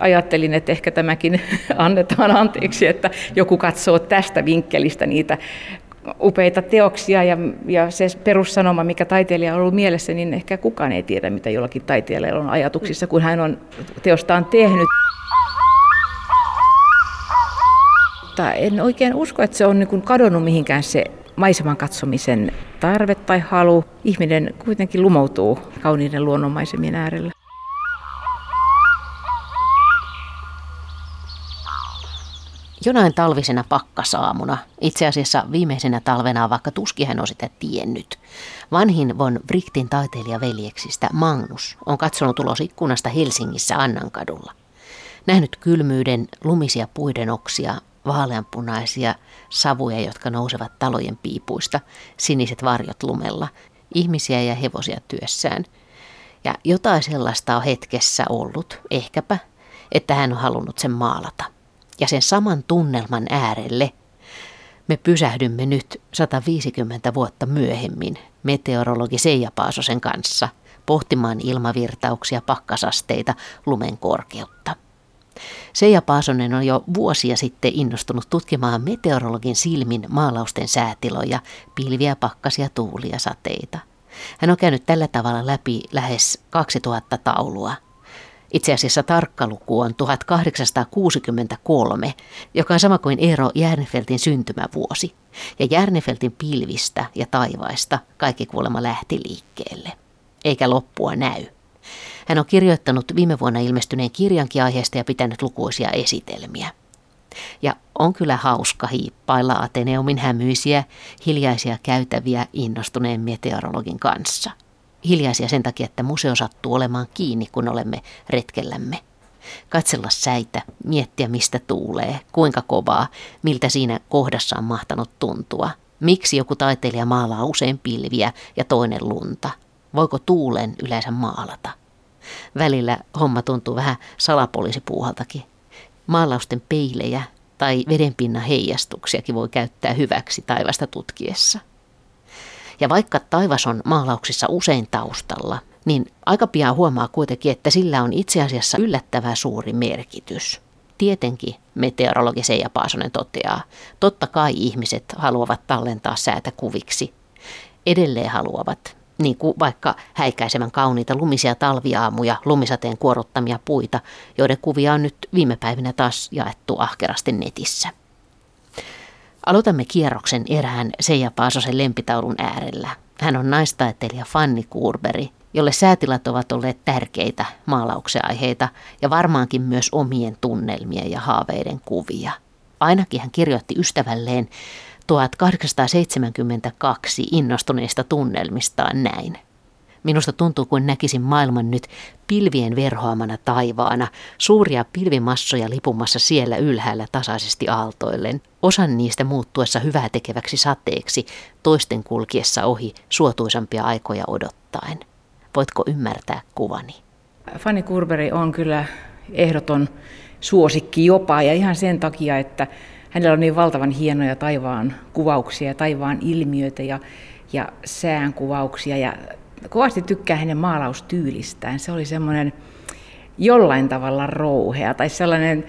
ajattelin, että ehkä tämäkin annetaan anteeksi, että joku katsoo tästä vinkkelistä niitä upeita teoksia ja, ja se perussanoma, mikä taiteilija on ollut mielessä, niin ehkä kukaan ei tiedä, mitä jollakin taiteilijalla on ajatuksissa, kun hän on teostaan tehnyt. Mutta en oikein usko, että se on niin kadonnut mihinkään se maiseman katsomisen tarve tai halu. Ihminen kuitenkin lumoutuu kauniiden luonnonmaisemien äärellä. Jonain talvisena pakkasaamuna, itse asiassa viimeisenä talvena vaikka tuskin hän on sitä tiennyt, vanhin von Brichtin taiteilijaveljeksistä Magnus on katsonut ulos ikkunasta Helsingissä Annankadulla. Nähnyt kylmyyden, lumisia puiden oksia, vaaleanpunaisia savuja, jotka nousevat talojen piipuista, siniset varjot lumella, ihmisiä ja hevosia työssään. Ja jotain sellaista on hetkessä ollut, ehkäpä, että hän on halunnut sen maalata – ja sen saman tunnelman äärelle me pysähdymme nyt 150 vuotta myöhemmin meteorologi Seija Paasosen kanssa pohtimaan ilmavirtauksia, pakkasasteita, lumen korkeutta. Seija Paasonen on jo vuosia sitten innostunut tutkimaan meteorologin silmin maalausten säätiloja, pilviä, pakkasia, tuulia, sateita. Hän on käynyt tällä tavalla läpi lähes 2000 taulua – itse asiassa tarkka luku on 1863, joka on sama kuin Eero Järnefeltin syntymävuosi. Ja Järnefeltin pilvistä ja taivaista kaikki kuulemma lähti liikkeelle. Eikä loppua näy. Hän on kirjoittanut viime vuonna ilmestyneen kirjankin aiheesta ja pitänyt lukuisia esitelmiä. Ja on kyllä hauska hiippailla Ateneumin hämyisiä, hiljaisia käytäviä innostuneen meteorologin kanssa – hiljaisia sen takia, että museo sattuu olemaan kiinni, kun olemme retkellämme. Katsella säitä, miettiä mistä tuulee, kuinka kovaa, miltä siinä kohdassa on mahtanut tuntua. Miksi joku taiteilija maalaa usein pilviä ja toinen lunta? Voiko tuulen yleensä maalata? Välillä homma tuntuu vähän salapoliisipuuhaltakin. Maalausten peilejä tai vedenpinnan heijastuksiakin voi käyttää hyväksi taivasta tutkiessa. Ja vaikka taivas on maalauksissa usein taustalla, niin aika pian huomaa kuitenkin, että sillä on itse asiassa yllättävää suuri merkitys. Tietenkin meteorologi Seija Paasonen toteaa, totta kai ihmiset haluavat tallentaa säätä kuviksi. Edelleen haluavat, niin kuin vaikka häikäisevän kauniita lumisia talviaamuja, lumisateen kuoruttamia puita, joiden kuvia on nyt viime päivinä taas jaettu ahkerasti netissä. Aloitamme kierroksen erään Seija Paasosen lempitaulun äärellä. Hän on naistaiteilija Fanni Kurberi, jolle säätilat ovat olleet tärkeitä maalauksen aiheita ja varmaankin myös omien tunnelmien ja haaveiden kuvia. Ainakin hän kirjoitti ystävälleen 1872 innostuneista tunnelmistaan näin. Minusta tuntuu kuin näkisin maailman nyt pilvien verhoamana taivaana, suuria pilvimassoja lipumassa siellä ylhäällä tasaisesti aaltoillen, osan niistä muuttuessa hyvää tekeväksi sateeksi, toisten kulkiessa ohi suotuisampia aikoja odottaen. Voitko ymmärtää kuvani? Fanny Kurberi on kyllä ehdoton suosikki jopa, ja ihan sen takia, että hänellä on niin valtavan hienoja taivaan kuvauksia ja taivaan ilmiöitä ja, ja sään kuvauksia ja kovasti tykkää hänen maalaustyylistään. Se oli semmoinen jollain tavalla rouhea tai sellainen,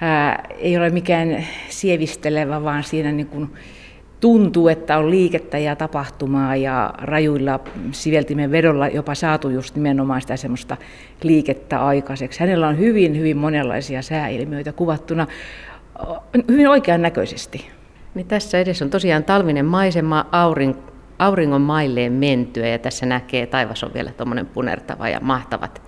ää, ei ole mikään sievistelevä, vaan siinä niin kuin tuntuu, että on liikettä ja tapahtumaa ja rajuilla siveltimen vedolla jopa saatu just nimenomaan sitä semmoista liikettä aikaiseksi. Hänellä on hyvin, hyvin monenlaisia sääilmiöitä kuvattuna hyvin oikean näköisesti. Niin tässä edessä on tosiaan talvinen maisema, aurinko auringon mailleen mentyä ja tässä näkee, taivas on vielä tuommoinen punertava ja mahtavat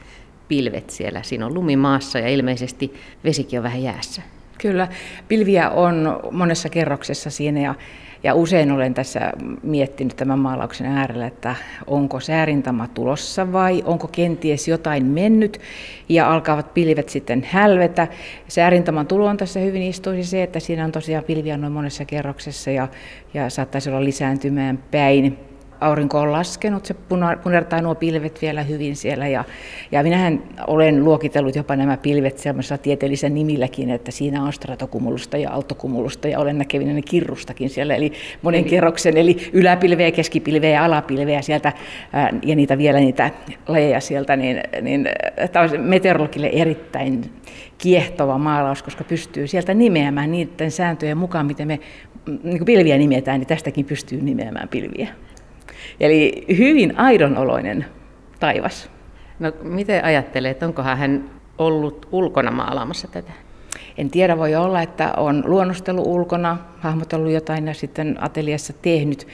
pilvet siellä. Siinä on lumi maassa ja ilmeisesti vesikin on vähän jäässä. Kyllä, pilviä on monessa kerroksessa siinä ja ja usein olen tässä miettinyt tämän maalauksen äärellä, että onko säärintama tulossa vai onko kenties jotain mennyt ja alkavat pilvet sitten hälvetä. Säärintaman tulo on tässä hyvin istuisi se, että siinä on tosiaan pilviä noin monessa kerroksessa ja, ja saattaisi olla lisääntymään päin aurinko on laskenut, se punertaa nuo pilvet vielä hyvin siellä. Ja, ja minähän olen luokitellut jopa nämä pilvet sellaisella tieteellisellä nimilläkin, että siinä on stratokumulusta ja altokumulusta ja olen näkevinä kirrustakin siellä, eli monen eli... kerroksen, eli yläpilveä, keskipilveä ja alapilveä sieltä, ää, ja niitä vielä niitä lajeja sieltä, niin, niin tämä on meteorologille erittäin kiehtova maalaus, koska pystyy sieltä nimeämään niiden sääntöjen mukaan, miten me niin pilviä nimetään, niin tästäkin pystyy nimeämään pilviä. Eli hyvin aidonoloinen taivas. No miten ajattelee, että onkohan hän ollut ulkona maalaamassa tätä? En tiedä, voi olla, että on luonnostellut ulkona, hahmotellut jotain ja sitten ateliassa tehnyt.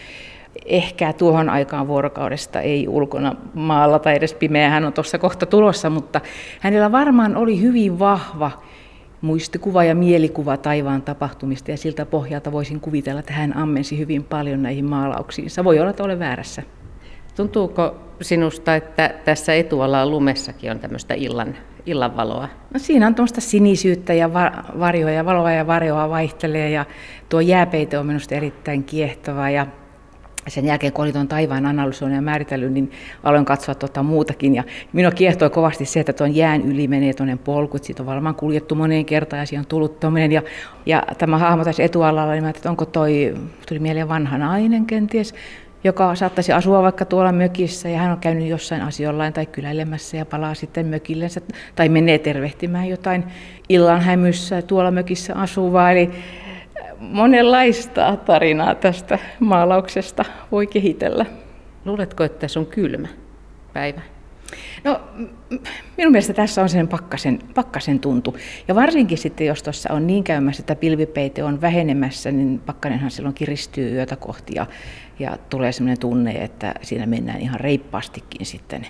Ehkä tuohon aikaan vuorokaudesta ei ulkona maalla tai edes pimeä, hän on tuossa kohta tulossa, mutta hänellä varmaan oli hyvin vahva muistikuva ja mielikuva taivaan tapahtumista ja siltä pohjalta voisin kuvitella, että hän ammensi hyvin paljon näihin maalauksiinsa. Voi olla, että olen väärässä. Tuntuuko sinusta, että tässä etualalla lumessakin on tämmöistä illan, illanvaloa? No siinä on tuommoista sinisyyttä ja varjoa ja valoa ja varjoa vaihtelee ja tuo jääpeite on minusta erittäin kiehtova ja sen jälkeen, kun olin tuon taivaan analysoinnin ja määritellyt, niin aloin katsoa tuota muutakin. Ja minua kiehtoi kovasti se, että tuon jään yli menee tuonne polku, siitä on varmaan kuljettu moneen kertaan ja siihen on tullut tuommoinen. Ja, ja tämä hahmo tässä etualalla, niin mä että onko toi, tuli mieleen vanha nainen kenties, joka saattaisi asua vaikka tuolla mökissä ja hän on käynyt jossain asioillain tai kyläilemässä ja palaa sitten mökillensä tai menee tervehtimään jotain illan hämyssä tuolla mökissä asuvaa. Eli monenlaista tarinaa tästä maalauksesta voi kehitellä. Luuletko, että se on kylmä päivä? No, minun mielestä tässä on sen pakkasen, pakkasen tuntu. Ja varsinkin sitten, jos tuossa on niin käymässä, että pilvipeite on vähenemässä, niin pakkanenhan silloin kiristyy yötä kohti ja, ja tulee sellainen tunne, että siinä mennään ihan reippaastikin sitten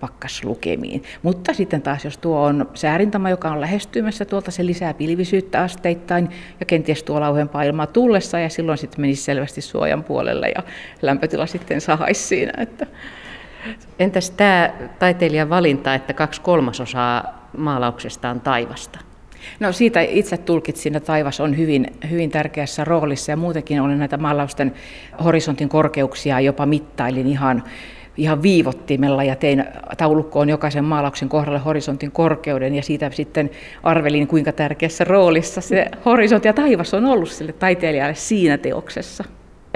pakkaslukemiin. Mutta sitten taas, jos tuo on säärintama, joka on lähestymässä tuolta, se lisää pilvisyyttä asteittain ja kenties tuo lauhempaa ilmaa tullessa ja silloin sitten menisi selvästi suojan puolelle ja lämpötila sitten sahaisi siinä. Että. Entäs tämä taiteilijan valinta, että kaksi kolmasosaa maalauksesta on taivasta? No siitä itse tulkitsin, että taivas on hyvin, hyvin tärkeässä roolissa ja muutenkin olen näitä maalausten horisontin korkeuksia jopa mittailin ihan ihan viivottimella ja tein taulukkoon jokaisen maalauksen kohdalle horisontin korkeuden ja siitä sitten arvelin, kuinka tärkeässä roolissa se horisontti ja taivas on ollut sille taiteilijalle siinä teoksessa.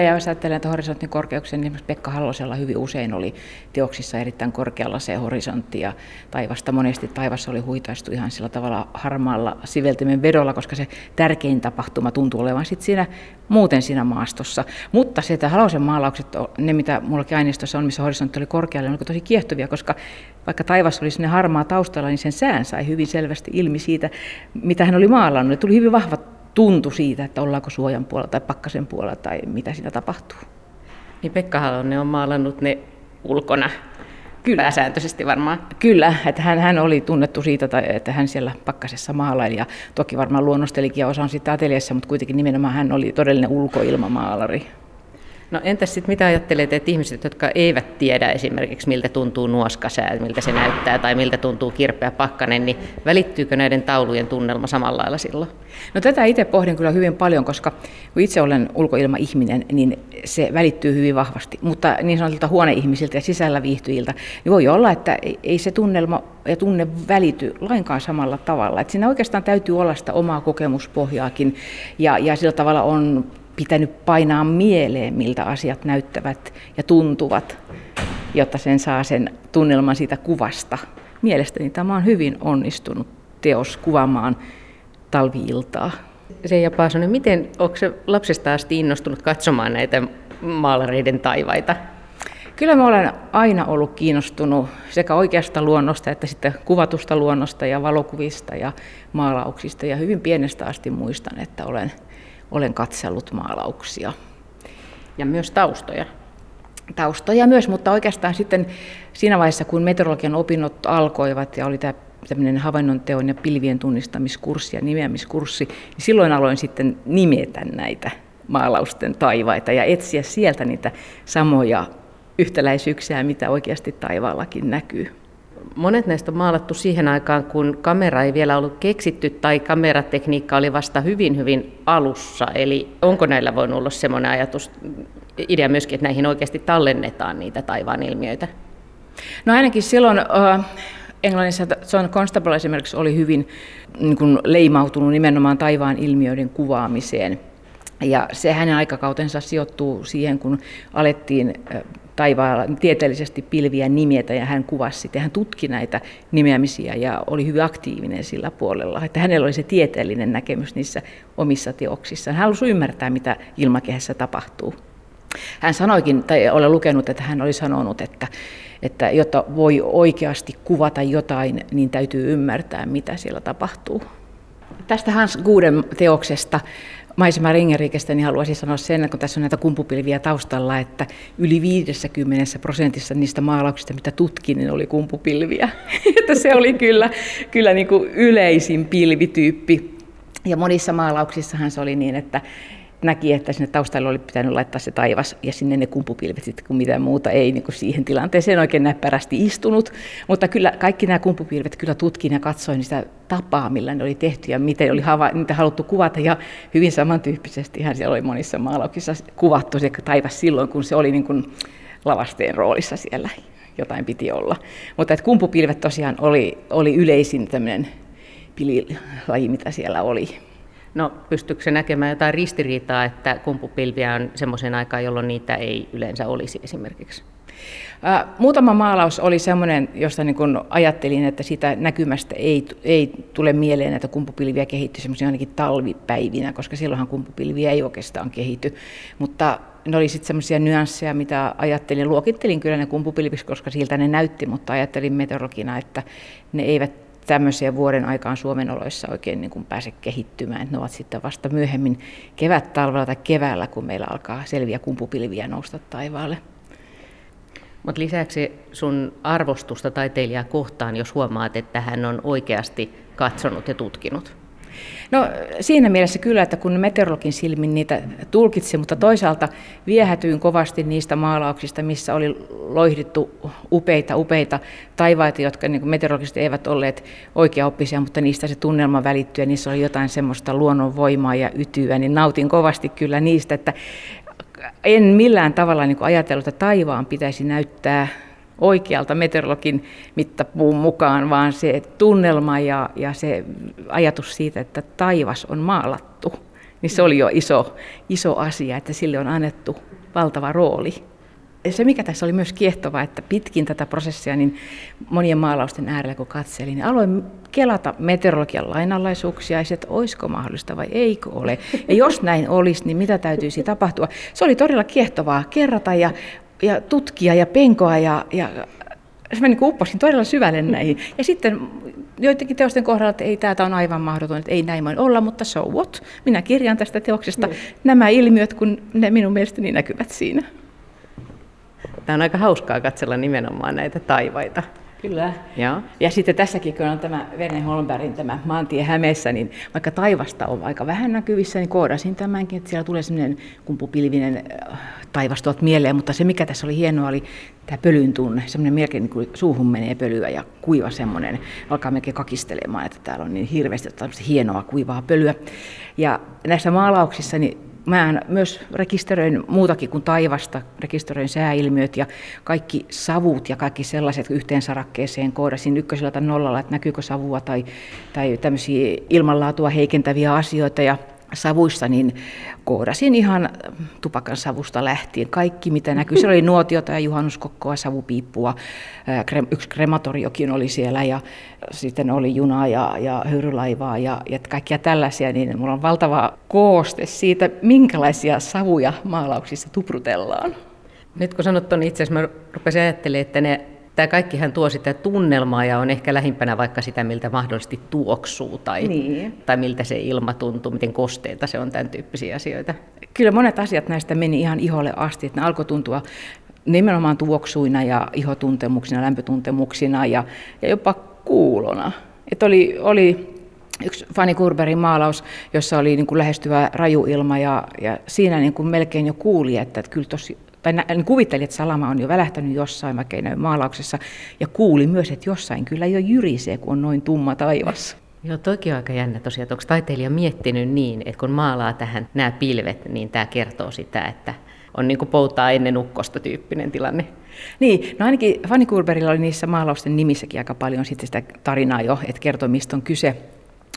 Ja jos ajattelen, että horisontin korkeuksen, niin Pekka Hallosella hyvin usein oli teoksissa erittäin korkealla se horisontti ja taivasta monesti taivas oli huitaistu ihan sillä tavalla harmaalla siveltimen vedolla, koska se tärkein tapahtuma tuntuu olevan sitten siinä muuten siinä maastossa. Mutta se, että Halosen maalaukset, ne mitä mullakin aineistossa on, missä horisontti oli korkealla, on tosi kiehtovia, koska vaikka taivas oli sinne harmaa taustalla, niin sen sään sai hyvin selvästi ilmi siitä, mitä hän oli maalannut. Ne tuli hyvin vahvat tuntu siitä, että ollaanko suojan puolella tai pakkasen puolella tai mitä siinä tapahtuu. Niin Pekka Halonen on maalannut ne ulkona Kyllä. pääsääntöisesti varmaan. Kyllä, että hän, hän oli tunnettu siitä, että hän siellä pakkasessa maalaili ja toki varmaan luonnostelikin ja osan sitten ateliassa, mutta kuitenkin nimenomaan hän oli todellinen ulkoilmamaalari. No entäs sitten mitä ajattelet, että ihmiset, jotka eivät tiedä esimerkiksi miltä tuntuu nuoskasää, miltä se näyttää tai miltä tuntuu kirpeä pakkanen, niin välittyykö näiden taulujen tunnelma samalla lailla silloin? No tätä itse pohdin kyllä hyvin paljon, koska kun itse olen ulkoilmaihminen, niin se välittyy hyvin vahvasti. Mutta niin sanotulta huoneihmisiltä ja sisällä viihtyjiltä, niin voi olla, että ei se tunnelma ja tunne välity lainkaan samalla tavalla. Että siinä oikeastaan täytyy olla sitä omaa kokemuspohjaakin ja, ja sillä tavalla on pitänyt painaa mieleen, miltä asiat näyttävät ja tuntuvat, jotta sen saa sen tunnelman siitä kuvasta. Mielestäni tämä on hyvin onnistunut teos kuvaamaan talviiltaa. Seija Paasonen, miten, onko se lapsesta asti innostunut katsomaan näitä maalareiden taivaita? Kyllä mä olen aina ollut kiinnostunut sekä oikeasta luonnosta että sitten kuvatusta luonnosta ja valokuvista ja maalauksista. Ja hyvin pienestä asti muistan, että olen olen katsellut maalauksia. Ja myös taustoja. Taustoja myös, mutta oikeastaan sitten siinä vaiheessa, kun meteorologian opinnot alkoivat ja oli tämä tämmöinen havainnonteon ja pilvien tunnistamiskurssi ja nimeämiskurssi, niin silloin aloin sitten nimetä näitä maalausten taivaita ja etsiä sieltä niitä samoja yhtäläisyyksiä, mitä oikeasti taivaallakin näkyy. Monet näistä on maalattu siihen aikaan, kun kamera ei vielä ollut keksitty tai kameratekniikka oli vasta hyvin, hyvin alussa. Eli onko näillä voinut olla semmoinen ajatus, idea myöskin, että näihin oikeasti tallennetaan niitä taivaan ilmiöitä? No ainakin silloin uh, Englannissa John Constable esimerkiksi oli hyvin niin kuin leimautunut nimenomaan taivaan ilmiöiden kuvaamiseen. Ja se hänen aikakautensa sijoittuu siihen, kun alettiin taivaalla tieteellisesti pilviä nimetä ja hän kuvasi sitten, hän tutki näitä nimeämisiä ja oli hyvin aktiivinen sillä puolella, että hänellä oli se tieteellinen näkemys niissä omissa teoksissaan. Hän halusi ymmärtää, mitä ilmakehässä tapahtuu. Hän sanoikin, tai olen lukenut, että hän oli sanonut, että, että jotta voi oikeasti kuvata jotain, niin täytyy ymmärtää, mitä siellä tapahtuu. Tästä Hans Guden teoksesta Maisema Ringerikestä, niin haluaisin sanoa sen, että kun tässä on näitä kumpupilviä taustalla, että yli 50 prosentissa niistä maalauksista, mitä tutkin, niin oli kumpupilviä. että se oli kyllä, kyllä niin kuin yleisin pilvityyppi. Ja monissa maalauksissahan se oli niin, että, näki, että sinne taustalle oli pitänyt laittaa se taivas ja sinne ne kumpupilvet sitten, kun mitään muuta ei niin kuin siihen tilanteeseen oikein näppärästi istunut. Mutta kyllä kaikki nämä kumpupilvet kyllä tutkin ja katsoin niitä tapaa, millä ne oli tehty ja miten oli hava, niitä haluttu kuvata. Ja hyvin samantyyppisesti ihan siellä oli monissa maalauksissa kuvattu se taivas silloin, kun se oli niin kuin lavasteen roolissa siellä. Jotain piti olla. Mutta että kumpupilvet tosiaan oli, oli yleisin tämmöinen pililaji, mitä siellä oli. No pystyykö se näkemään jotain ristiriitaa, että kumpupilviä on semmoisen aikaan, jolloin niitä ei yleensä olisi esimerkiksi? Muutama maalaus oli sellainen, josta niin kun ajattelin, että sitä näkymästä ei, ei tule mieleen, että kumpupilviä kehittyy semmoisia ainakin talvipäivinä, koska silloinhan kumpupilviä ei oikeastaan kehity. Mutta ne oli sitten semmoisia nyansseja, mitä ajattelin. Luokittelin kyllä ne kumpupilviksi, koska siltä ne näytti, mutta ajattelin meteorologina, että ne eivät tämmöisiä vuoden aikaan Suomen oloissa oikein niin kuin pääse kehittymään. Ne ovat sitten vasta myöhemmin kevät-talvella tai keväällä, kun meillä alkaa selviä kumpupilviä nousta taivaalle. Mutta lisäksi sun arvostusta taiteilijaa kohtaan, jos huomaat, että hän on oikeasti katsonut ja tutkinut. No siinä mielessä kyllä, että kun meteorologin silmin niitä tulkitsi, mutta toisaalta viehätyin kovasti niistä maalauksista, missä oli loihdittu upeita, upeita taivaita, jotka niin meteorologisesti eivät olleet oikeaoppisia, mutta niistä se tunnelma välittyy ja niissä oli jotain semmoista luonnonvoimaa ja ytyä, niin nautin kovasti kyllä niistä, että en millään tavalla niin ajatellut, että taivaan pitäisi näyttää oikealta meteorologin mittapuun mukaan, vaan se tunnelma ja, ja se ajatus siitä, että taivas on maalattu, niin se oli jo iso, iso asia, että sille on annettu valtava rooli. Se, mikä tässä oli myös kiehtova, että pitkin tätä prosessia, niin monien maalausten äärellä kun katselin, niin aloin kelata meteorologian lainalaisuuksia ja että olisiko mahdollista vai eikö ole. Ja jos näin olisi, niin mitä täytyisi tapahtua. Se oli todella kiehtovaa kerrata ja ja tutkia ja penkoa ja, ja mä niin upposin todella syvälle näihin. Ja sitten joidenkin teosten kohdalla, että ei, tämä on aivan mahdoton, että ei näin voi olla, mutta so what? Minä kirjan tästä teoksesta mm. nämä ilmiöt, kun ne minun mielestäni näkyvät siinä. Tämä on aika hauskaa katsella nimenomaan näitä taivaita. Kyllä. Ja. ja sitten tässäkin, kun on tämä Verne Holmbergin tämä maantie Hämeessä, niin vaikka taivasta on aika vähän näkyvissä, niin koodasin tämänkin, että siellä tulee semmoinen kumpupilvinen äh, taivas tuolta mieleen, mutta se mikä tässä oli hienoa oli tämä pölyn tunne, semmoinen melkein niin kuin suuhun menee pölyä ja kuiva semmoinen, alkaa melkein kakistelemaan, että täällä on niin hirveästi hienoa kuivaa pölyä. Ja näissä maalauksissa niin Mä myös rekisteröin muutakin kuin taivasta, rekisteröin sääilmiöt ja kaikki savut ja kaikki sellaiset yhteen sarakkeeseen koodasin ykkösellä tai nollalla, että näkyykö savua tai, tai tämmöisiä ilmanlaatua heikentäviä asioita. Ja savuissa, niin koodasin ihan tupakan savusta lähtien. Kaikki, mitä näkyy. Siellä oli nuotiota ja juhannuskokkoa, savupiippua. Yksi krematoriokin oli siellä ja sitten oli junaa ja, ja höyrylaivaa ja, ja kaikkia tällaisia. Niin mulla on valtava kooste siitä, minkälaisia savuja maalauksissa tuprutellaan. Nyt kun sanot on itse asiassa, mä rupesin ajattelemaan, että ne tämä kaikkihan tuo sitä tunnelmaa ja on ehkä lähimpänä vaikka sitä, miltä mahdollisesti tuoksuu tai, niin. tai miltä se ilma tuntuu, miten kosteita se on, tämän tyyppisiä asioita. Kyllä monet asiat näistä meni ihan iholle asti, että ne alkoi tuntua nimenomaan tuoksuina ja ihotuntemuksina, lämpötuntemuksina ja, ja jopa kuulona. Että oli, oli yksi Fanny Kurberin maalaus, jossa oli niin kuin lähestyvä rajuilma ja, ja siinä niin kuin melkein jo kuuli, että, että kyllä tosi tai niin kuvittelin, että salama on jo välähtänyt jossain, ei näy maalauksessa, ja kuuli myös, että jossain kyllä jo jyrisee, kun on noin tumma taivas. Joo, toki on aika jännä tosiaan, että onko taiteilija miettinyt niin, että kun maalaa tähän nämä pilvet, niin tämä kertoo sitä, että on niin kuin poutaa ennen ukkosta tyyppinen tilanne. Niin, no ainakin Fanny Kurberilla oli niissä maalausten nimissäkin aika paljon sitten sitä tarinaa jo, että kertoo mistä on kyse.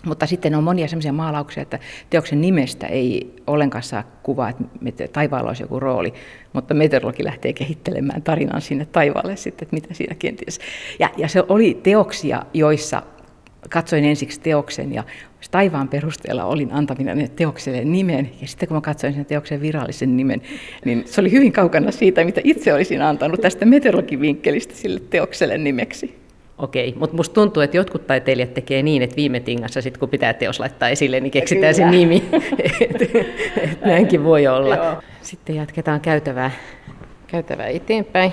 Mutta sitten on monia sellaisia maalauksia, että teoksen nimestä ei ollenkaan saa kuvaa, että taivaalla olisi joku rooli, mutta meteorologi lähtee kehittelemään tarinan sinne taivaalle sitten, että mitä siinä kenties. Ja, ja se oli teoksia, joissa katsoin ensiksi teoksen ja taivaan perusteella olin antaminen teokselle nimen. Ja sitten kun mä katsoin sen teoksen virallisen nimen, niin se oli hyvin kaukana siitä, mitä itse olisin antanut tästä meteorologivinkkelistä sille teokselle nimeksi. Okei, mutta musta tuntuu, että jotkut taiteilijat tekee niin, että viime tingassa, sit kun pitää teos laittaa esille, niin keksitään Kyllä. se nimi. näinkin voi olla. Joo. Sitten jatketaan käytävää, käytävää eteenpäin.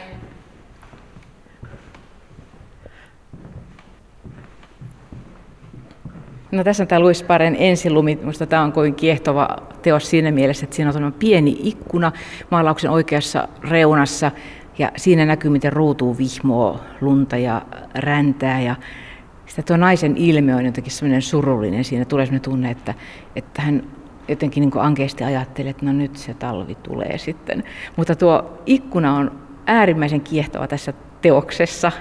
No tässä on tämä Louis Paren ensilumi. Minusta tämä on kovin kiehtova teos siinä mielessä, että siinä on pieni ikkuna maalauksen oikeassa reunassa ja siinä näkyy, miten ruutuu vihmoo lunta ja räntää ja sitä tuo naisen ilme on jotenkin semmoinen surullinen. Siinä tulee semmoinen tunne, että, että hän jotenkin niin ankeasti ajattelee, että no nyt se talvi tulee sitten. Mutta tuo ikkuna on äärimmäisen kiehtova tässä teoksessa.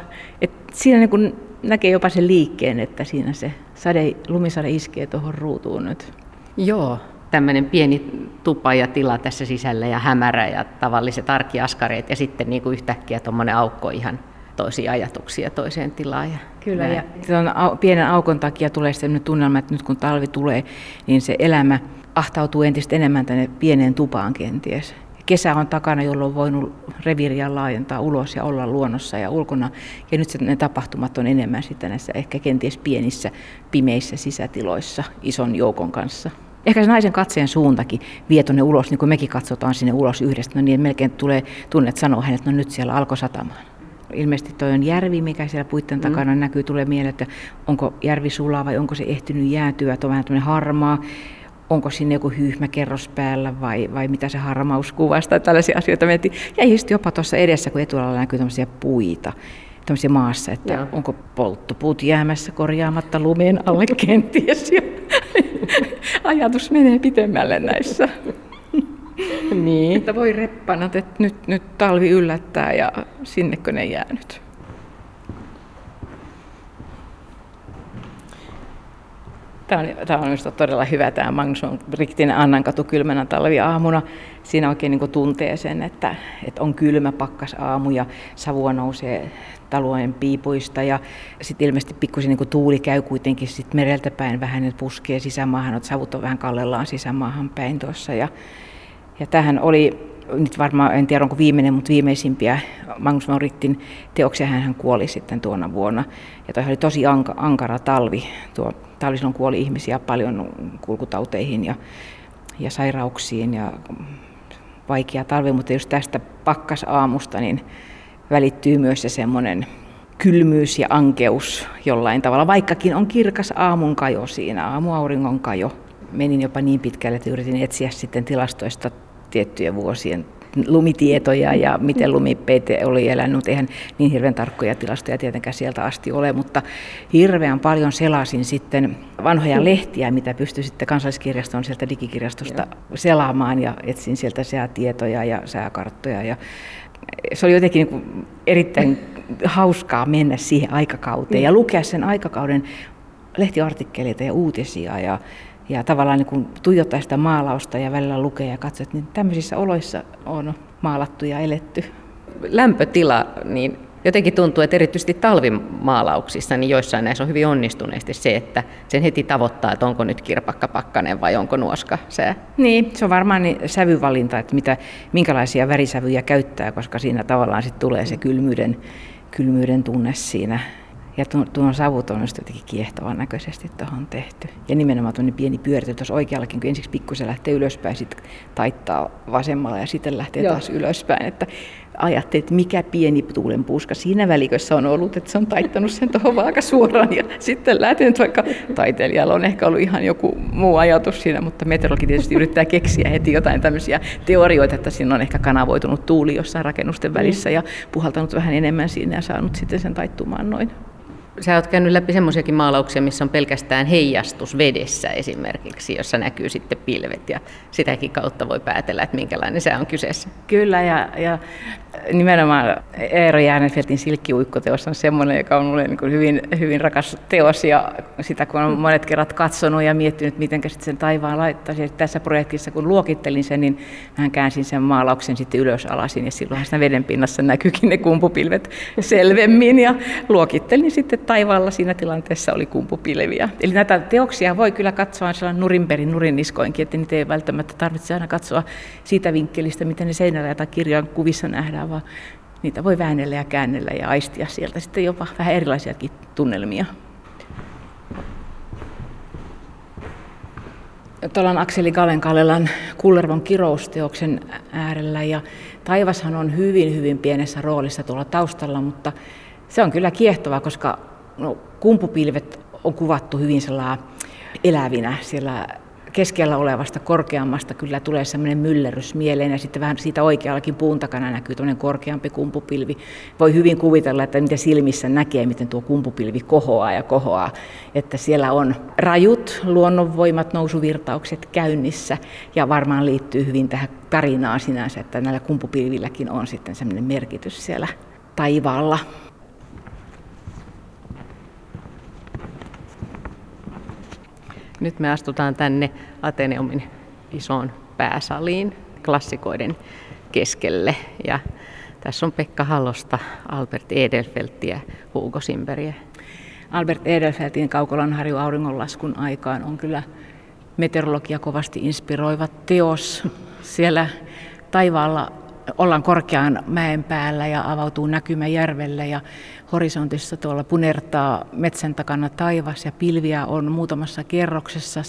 että siinä niin kuin näkee jopa sen liikkeen, että siinä se sade, lumisade iskee tuohon ruutuun nyt. Joo, tämmöinen pieni tupa ja tila tässä sisällä ja hämärä ja tavalliset arkiaskareet ja sitten niin kuin yhtäkkiä tuommoinen aukko ihan toisia ajatuksia toiseen tilaan. Ja Kyllä, näin. ja tuon pienen aukon takia tulee sellainen tunnelma, että nyt kun talvi tulee, niin se elämä ahtautuu entistä enemmän tänne pieneen tupaan kenties kesä on takana, jolloin on voinut reviiriä laajentaa ulos ja olla luonnossa ja ulkona. Ja nyt ne tapahtumat on enemmän sitten näissä ehkä kenties pienissä, pimeissä sisätiloissa ison joukon kanssa. Ehkä se naisen katseen suuntakin vie tuonne ulos, niin kuin mekin katsotaan sinne ulos yhdessä, no niin melkein tulee tunnet sanoa hänet, että no nyt siellä alkoi satamaan. Ilmeisesti toi on järvi, mikä siellä puitten mm. takana näkyy, tulee mieleen, että onko järvi sulaa vai onko se ehtinyt jäätyä, että on vähän tämmöinen harmaa onko sinne joku hyhmäkerros päällä vai, vai mitä se harmaus kuvasta, tällaisia asioita mietin. Ja sitten jopa tuossa edessä, kun etualalla näkyy tämmöisiä puita, tämmöisiä maassa, että Joo. onko polttopuut jäämässä korjaamatta lumeen alle kenties. Ja ajatus menee pitemmälle näissä. niin. Että voi reppanat, että nyt, nyt talvi yllättää ja sinnekö ne jäänyt. Tämä on, tämä on minusta todella hyvä tämä Magnus Riktin Annankatu kylmänä talviaamuna. Siinä oikein niin tuntee sen, että, että on kylmä pakkas aamu ja savua nousee talojen piipuista ja sitten ilmeisesti pikkusen niin tuuli käy kuitenkin sit mereltä päin vähän, että puskee sisämaahan, että savut on vähän kallellaan sisämaahan päin tuossa. Ja, ja tähän oli nyt varmaan, en tiedä onko viimeinen, mutta viimeisimpiä Magnus Maurittin teoksia hän kuoli sitten tuona vuonna. Ja toi oli tosi anka, ankara talvi. Tuo talvi silloin kuoli ihmisiä paljon kulkutauteihin ja, ja sairauksiin ja vaikea talvi, mutta just tästä pakkasaamusta niin välittyy myös se semmoinen kylmyys ja ankeus jollain tavalla, vaikkakin on kirkas aamun kajo siinä, aamuauringon kajo. Menin jopa niin pitkälle, että yritin etsiä sitten tilastoista tiettyjen vuosien lumitietoja ja miten lumipeite oli elänyt. Eihän niin hirveän tarkkoja tilastoja tietenkään sieltä asti ole, mutta hirveän paljon selasin sitten vanhoja lehtiä, mitä pystyi sitten kansalliskirjaston sieltä digikirjastosta selaamaan ja etsin sieltä säätietoja ja sääkarttoja. Ja se oli jotenkin niin erittäin hauskaa mennä siihen aikakauteen ja lukea sen aikakauden lehtiartikkeleita ja uutisia ja ja tavallaan niin kuin tuijottaa sitä maalausta ja välillä lukee ja katsoo, että niin tämmöisissä oloissa on maalattu ja eletty. Lämpötila, niin jotenkin tuntuu, että erityisesti talvimaalauksissa, niin joissain näissä on hyvin onnistuneesti se, että sen heti tavoittaa, että onko nyt kirpakka pakkanen vai onko nuoska se. Niin, se on varmaan niin sävyvalinta, että mitä, minkälaisia värisävyjä käyttää, koska siinä tavallaan sitten tulee se kylmyyden, kylmyyden tunne siinä ja tuon savut on jotenkin kiehtovan näköisesti tuohon tehty. Ja nimenomaan tuonne pieni pyöritys tuossa oikeallakin, kun ensiksi pikkusen lähtee ylöspäin, sitten taittaa vasemmalla ja sitten lähtee Joo. taas ylöspäin. Että ajattelin, että mikä pieni tuulen puuska siinä välikössä on ollut, että se on taittanut sen tuohon vaaka suoraan ja sitten lähtenyt, vaikka taiteilijalla on ehkä ollut ihan joku muu ajatus siinä, mutta meteorologi tietysti yrittää keksiä heti jotain tämmöisiä teorioita, että siinä on ehkä kanavoitunut tuuli jossain rakennusten välissä ja puhaltanut vähän enemmän siinä ja saanut sitten sen taittumaan noin. Sä oot käynyt läpi semmoisiakin maalauksia, missä on pelkästään heijastus vedessä esimerkiksi, jossa näkyy sitten pilvet ja sitäkin kautta voi päätellä, että minkälainen se on kyseessä. Kyllä ja, ja nimenomaan Eero Järnefeltin silkkiuikkoteos on semmoinen, joka on mulle niin hyvin, hyvin rakas teos ja sitä kun olen monet kerrat katsonut ja miettinyt, miten sitten sen taivaan laittaisi. Tässä projektissa kun luokittelin sen, niin hän käänsin sen maalauksen sitten ylös alasin ja silloinhan siinä veden pinnassa näkyykin ne kumpupilvet selvemmin ja luokittelin sitten taivaalla siinä tilanteessa oli kumpupilviä. Eli näitä teoksia voi kyllä katsoa sellainen nurinperin nurinniskoinkin, että niitä ei välttämättä tarvitse aina katsoa siitä vinkkelistä, miten ne seinällä tai kirjan kuvissa nähdään, vaan niitä voi väännellä ja käännellä ja aistia sieltä sitten jopa vähän erilaisiakin tunnelmia. Tuolla on Akseli Galen Kullervon kirousteoksen äärellä ja taivashan on hyvin hyvin pienessä roolissa tuolla taustalla, mutta se on kyllä kiehtova, koska no, kumpupilvet on kuvattu hyvin elävinä siellä keskellä olevasta korkeammasta kyllä tulee semmoinen myllerrys mieleen ja sitten vähän siitä oikeallakin puun takana näkyy tuommoinen korkeampi kumpupilvi. Voi hyvin kuvitella, että mitä silmissä näkee, miten tuo kumpupilvi kohoaa ja kohoaa. Että siellä on rajut luonnonvoimat, nousuvirtaukset käynnissä ja varmaan liittyy hyvin tähän tarinaan sinänsä, että näillä kumpupilvilläkin on sitten semmoinen merkitys siellä taivaalla. Nyt me astutaan tänne Ateneumin isoon pääsaliin klassikoiden keskelle. Ja tässä on Pekka Hallosta, Albert Edelfeldt ja Hugo Simberiä. Albert Edelfeltin Kaukolanharju auringonlaskun aikaan on kyllä meteorologia kovasti inspiroiva teos. Siellä taivaalla ollaan korkean mäen päällä ja avautuu näkymä järvelle ja horisontissa tuolla punertaa metsän takana taivas ja pilviä on muutamassa kerroksessa.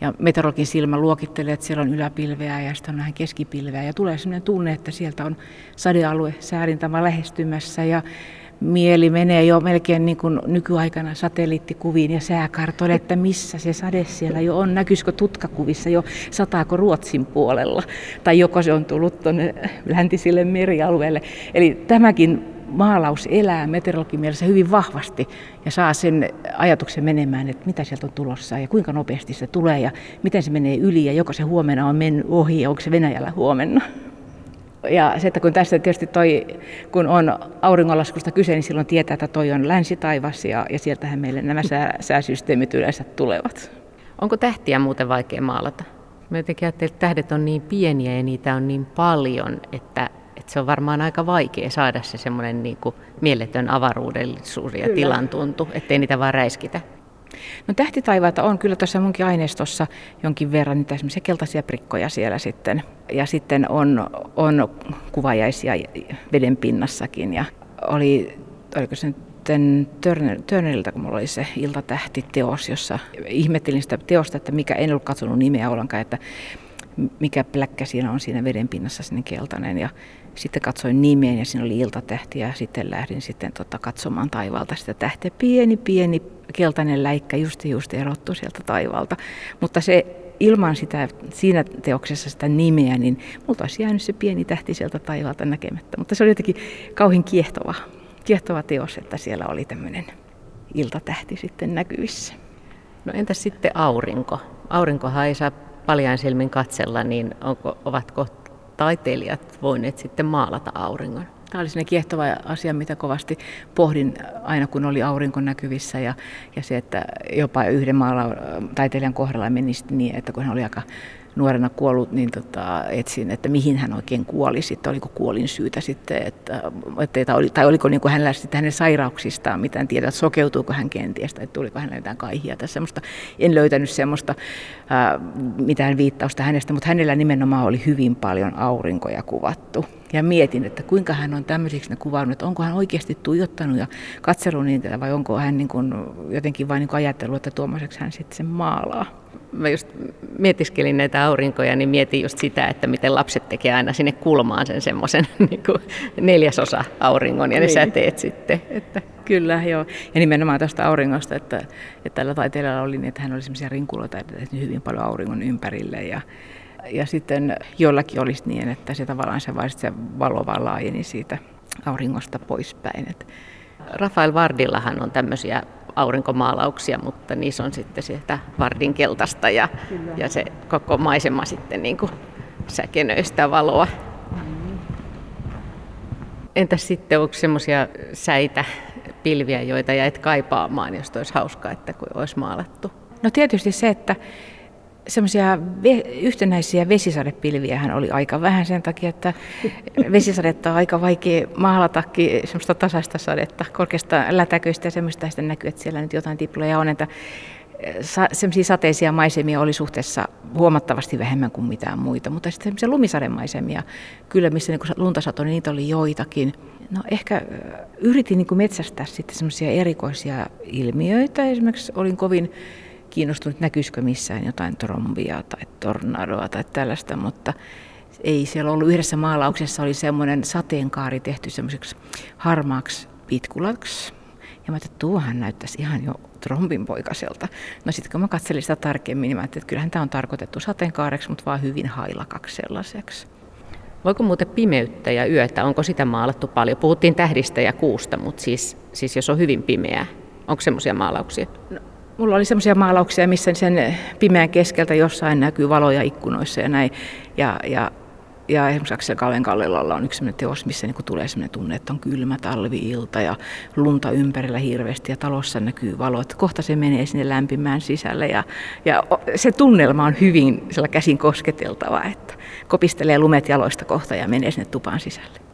Ja meteorologin silmä luokittelee, että siellä on yläpilveä ja sitten on vähän keskipilveä. Ja tulee sellainen tunne, että sieltä on sadealue säärintama lähestymässä. Ja mieli menee jo melkein niin kuin nykyaikana satelliittikuviin ja sääkartoille, että missä se sade siellä jo on. Näkyisikö tutkakuvissa jo, sataako Ruotsin puolella, tai joko se on tullut tuonne läntisille merialueelle. Eli tämäkin maalaus elää meteorologimielessä hyvin vahvasti ja saa sen ajatuksen menemään, että mitä sieltä on tulossa ja kuinka nopeasti se tulee ja miten se menee yli ja joko se huomenna on mennyt ohi ja onko se Venäjällä huomenna. Ja se, että kun tässä tietysti toi, kun on auringonlaskusta kyse, niin silloin tietää, että toi on länsitaivas ja, ja sieltähän meille nämä sää, sääsysteemit yleensä tulevat. Onko tähtiä muuten vaikea maalata? Mä jotenkin ajattelin, että tähdet on niin pieniä ja niitä on niin paljon, että, että se on varmaan aika vaikea saada se semmoinen niin mieletön avaruudellisuus ja tilan tuntu, ettei niitä vaan räiskitä. No tähtitaivaita on kyllä tuossa munkin aineistossa jonkin verran niitä semmoisia keltaisia prikkoja siellä sitten. Ja sitten on, on kuvajaisia veden pinnassakin ja oli, oliko se sitten Turnerilta, kun mulla oli se iltatähtiteos, jossa ihmettelin sitä teosta, että mikä, en ollut katsonut nimeä ollenkaan, että mikä pläkkä siinä on siinä veden pinnassa sinne keltainen. Ja sitten katsoin nimeen ja siinä oli iltatähti ja sitten lähdin sitten tota katsomaan taivaalta sitä tähteä. Pieni, pieni keltainen läikkä just just erottu sieltä taivaalta. Mutta se ilman sitä, siinä teoksessa sitä nimeä, niin multa olisi jäänyt se pieni tähti sieltä taivaalta näkemättä. Mutta se oli jotenkin kauhin kiehtova, kiehtova teos, että siellä oli tämmöinen iltatähti sitten näkyvissä. No entäs sitten aurinko? Aurinkohan ei saa paljain silmin katsella, niin onko, ovatko taiteilijat voineet sitten maalata auringon? Tämä oli sellainen kiehtova asia, mitä kovasti pohdin aina, kun oli aurinko näkyvissä. Ja, ja se, että jopa yhden maala taiteilijan kohdalla meni niin, että kun hän oli aika nuorena kuollut, niin tota, etsin, että mihin hän oikein kuoli sitten, oliko kuolin syytä sitten, että, että, oli, tai oliko niin kuin hänellä sitten hänen sairauksistaan, mitä en tiedä, että sokeutuuko hän kenties, tai tuliko hänellä jotain kaihia tai semmoista. En löytänyt semmoista ää, mitään viittausta hänestä, mutta hänellä nimenomaan oli hyvin paljon aurinkoja kuvattu. Ja mietin, että kuinka hän on tämmöisiksi ne kuvannut, että onko hän oikeasti tuijottanut ja katsellut niitä vai onko hän niin kuin jotenkin vain niin ajatellut, että tuommoiseksi hän sitten sen maalaa mä just mietiskelin näitä aurinkoja, niin mietin just sitä, että miten lapset tekee aina sinne kulmaan sen semmoisen niin neljäsosa auringon ja ne niin. säteet sitten. Että. Kyllä, joo. Ja nimenomaan tästä auringosta, että, että tällä taiteilijalla oli niin, että hän oli semmoisia rinkuloita, että hyvin paljon auringon ympärille ja ja sitten jollakin olisi niin, että se tavallaan se, se valo vaan laajeni siitä auringosta poispäin. Rafael Vardillahan on tämmöisiä aurinkomaalauksia, mutta niissä on sitten sitä Vardin keltaista ja, ja se koko maisema sitten niin kuin säkenöistä valoa. Entäs sitten, onko semmoisia säitä, pilviä, joita jäit kaipaamaan, jos olisi hauskaa, että kun olisi maalattu? No tietysti se, että semmoisia yhtenäisiä vesisadepilviähän oli aika vähän sen takia, että vesisadetta on aika vaikea maalatakin semmoista tasaista sadetta, korkeasta lätäköistä ja semmoista. Sitten näkyy, että siellä nyt jotain tiploja on, että sa- semmoisia sateisia maisemia oli suhteessa huomattavasti vähemmän kuin mitään muita, mutta sitten semmoisia lumisademaisemia, kyllä missä niin lunta satoi, niin niitä oli joitakin. No ehkä yritin niin metsästää sitten semmoisia erikoisia ilmiöitä, esimerkiksi olin kovin kiinnostunut, näkyisikö missään jotain trombia tai tornadoa tai tällaista, mutta ei siellä ollut yhdessä maalauksessa oli semmoinen sateenkaari tehty semmoiseksi harmaaksi pitkulaksi. Ja mä ajattelin, että tuohan näyttäisi ihan jo trombin poikaselta. No sitten kun mä katselin sitä tarkemmin, niin mä ajattelin, että kyllähän tämä on tarkoitettu sateenkaareksi, mutta vaan hyvin hailakaksi sellaiseksi. Voiko muuten pimeyttä ja yötä, onko sitä maalattu paljon? Puhuttiin tähdistä ja kuusta, mutta siis, siis jos on hyvin pimeää, onko semmoisia maalauksia? No, Mulla oli semmoisia maalauksia, missä sen pimeän keskeltä jossain näkyy valoja ikkunoissa ja näin. Ja, ja, ja esimerkiksi Aksel Kallelalla on yksi sellainen teos, missä niin tulee sellainen tunne, että on kylmä talvi-ilta ja lunta ympärillä hirveästi ja talossa näkyy valot. Kohta se menee sinne lämpimään sisälle ja, ja se tunnelma on hyvin käsin kosketeltava, että kopistelee lumet jaloista kohta ja menee sinne tupaan sisälle.